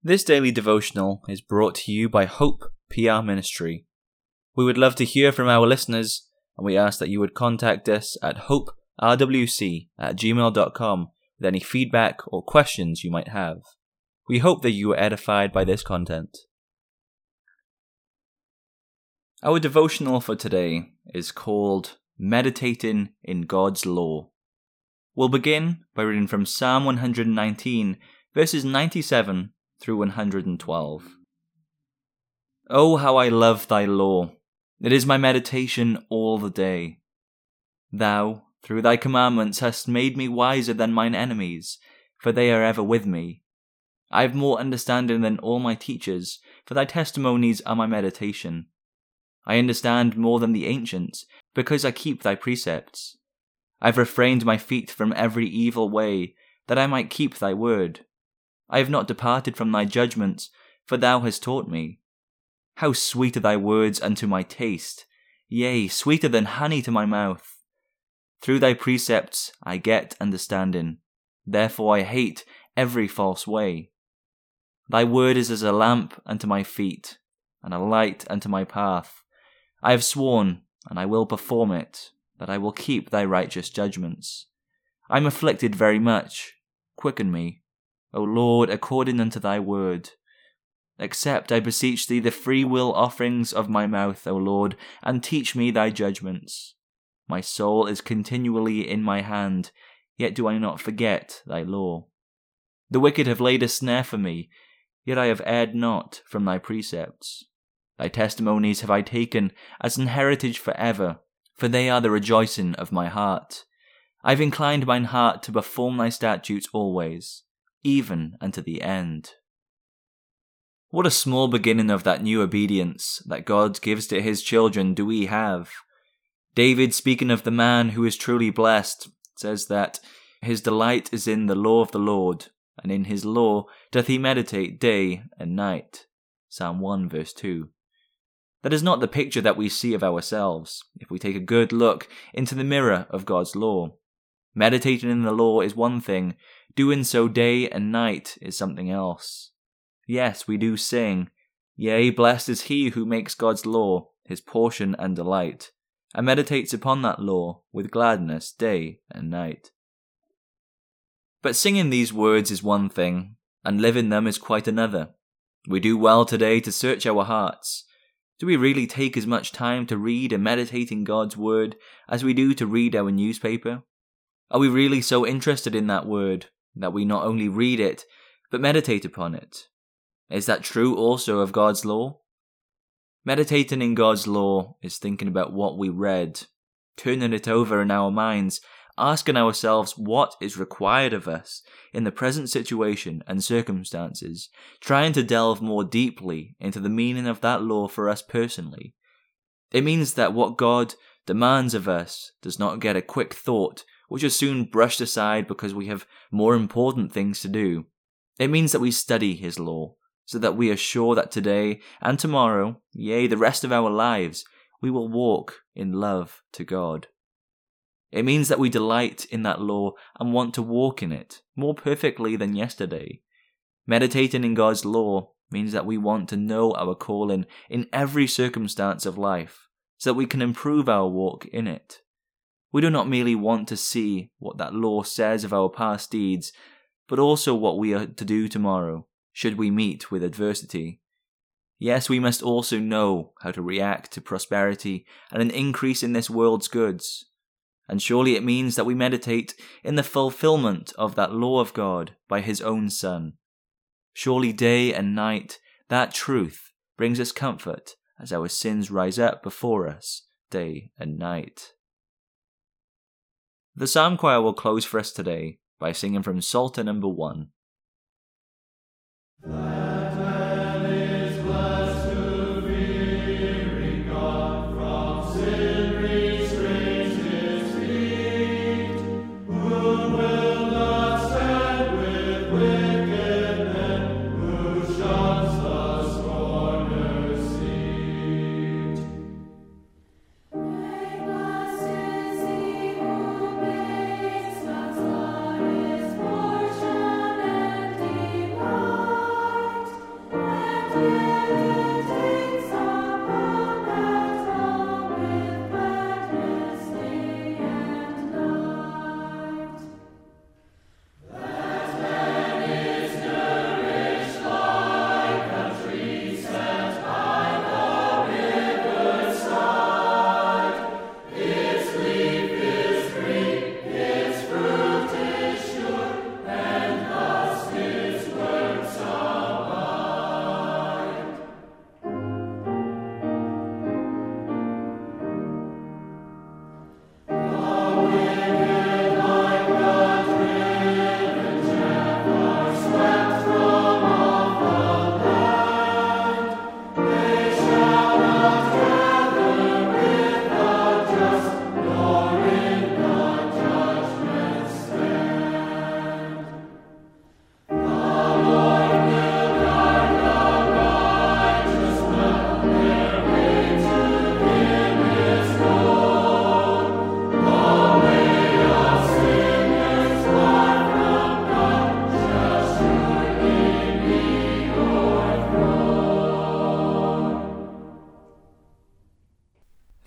This daily devotional is brought to you by Hope PR Ministry. We would love to hear from our listeners, and we ask that you would contact us at hoperwc at gmail.com with any feedback or questions you might have. We hope that you are edified by this content. Our devotional for today is called Meditating in God's Law. We'll begin by reading from Psalm 119, verses 97 through 112. Oh, how I love thy law! It is my meditation all the day. Thou, through thy commandments, hast made me wiser than mine enemies, for they are ever with me. I have more understanding than all my teachers, for thy testimonies are my meditation. I understand more than the ancients, because I keep thy precepts. I have refrained my feet from every evil way, that I might keep thy word. I have not departed from thy judgments, for thou hast taught me. How sweet are thy words unto my taste, yea, sweeter than honey to my mouth. Through thy precepts I get understanding, therefore I hate every false way. Thy word is as a lamp unto my feet, and a light unto my path. I have sworn, and I will perform it, that I will keep thy righteous judgments. I am afflicted very much. Quicken me, O Lord, according unto thy word. Accept, I beseech thee, the free will offerings of my mouth, O Lord, and teach me thy judgments. My soul is continually in my hand, yet do I not forget thy law. The wicked have laid a snare for me, yet I have erred not from thy precepts. Thy testimonies have I taken as an heritage for ever, for they are the rejoicing of my heart. I have inclined mine heart to perform thy statutes always even unto the end. What a small beginning of that new obedience that God gives to his children do we have. David, speaking of the man who is truly blessed, says that his delight is in the law of the Lord, and in his law doth he meditate day and night. Psalm 1 verse 2. That is not the picture that we see of ourselves, if we take a good look into the mirror of God's law. Meditating in the law is one thing, doing so day and night is something else. Yes, we do sing, Yea, blessed is he who makes God's law his portion and delight, and meditates upon that law with gladness day and night. But singing these words is one thing, and living them is quite another. We do well today to search our hearts. Do we really take as much time to read and meditate in God's Word as we do to read our newspaper? Are we really so interested in that word that we not only read it, but meditate upon it? Is that true also of God's law? Meditating in God's law is thinking about what we read, turning it over in our minds, asking ourselves what is required of us in the present situation and circumstances, trying to delve more deeply into the meaning of that law for us personally. It means that what God demands of us does not get a quick thought which are soon brushed aside because we have more important things to do. It means that we study His law, so that we are sure that today and tomorrow, yea, the rest of our lives, we will walk in love to God. It means that we delight in that law and want to walk in it more perfectly than yesterday. Meditating in God's law means that we want to know our calling in every circumstance of life so that we can improve our walk in it. We do not merely want to see what that law says of our past deeds, but also what we are to do tomorrow, should we meet with adversity. Yes, we must also know how to react to prosperity and an increase in this world's goods. And surely it means that we meditate in the fulfillment of that law of God by His own Son. Surely day and night that truth brings us comfort as our sins rise up before us day and night. The Psalm Choir will close for us today by singing from Psalter number one.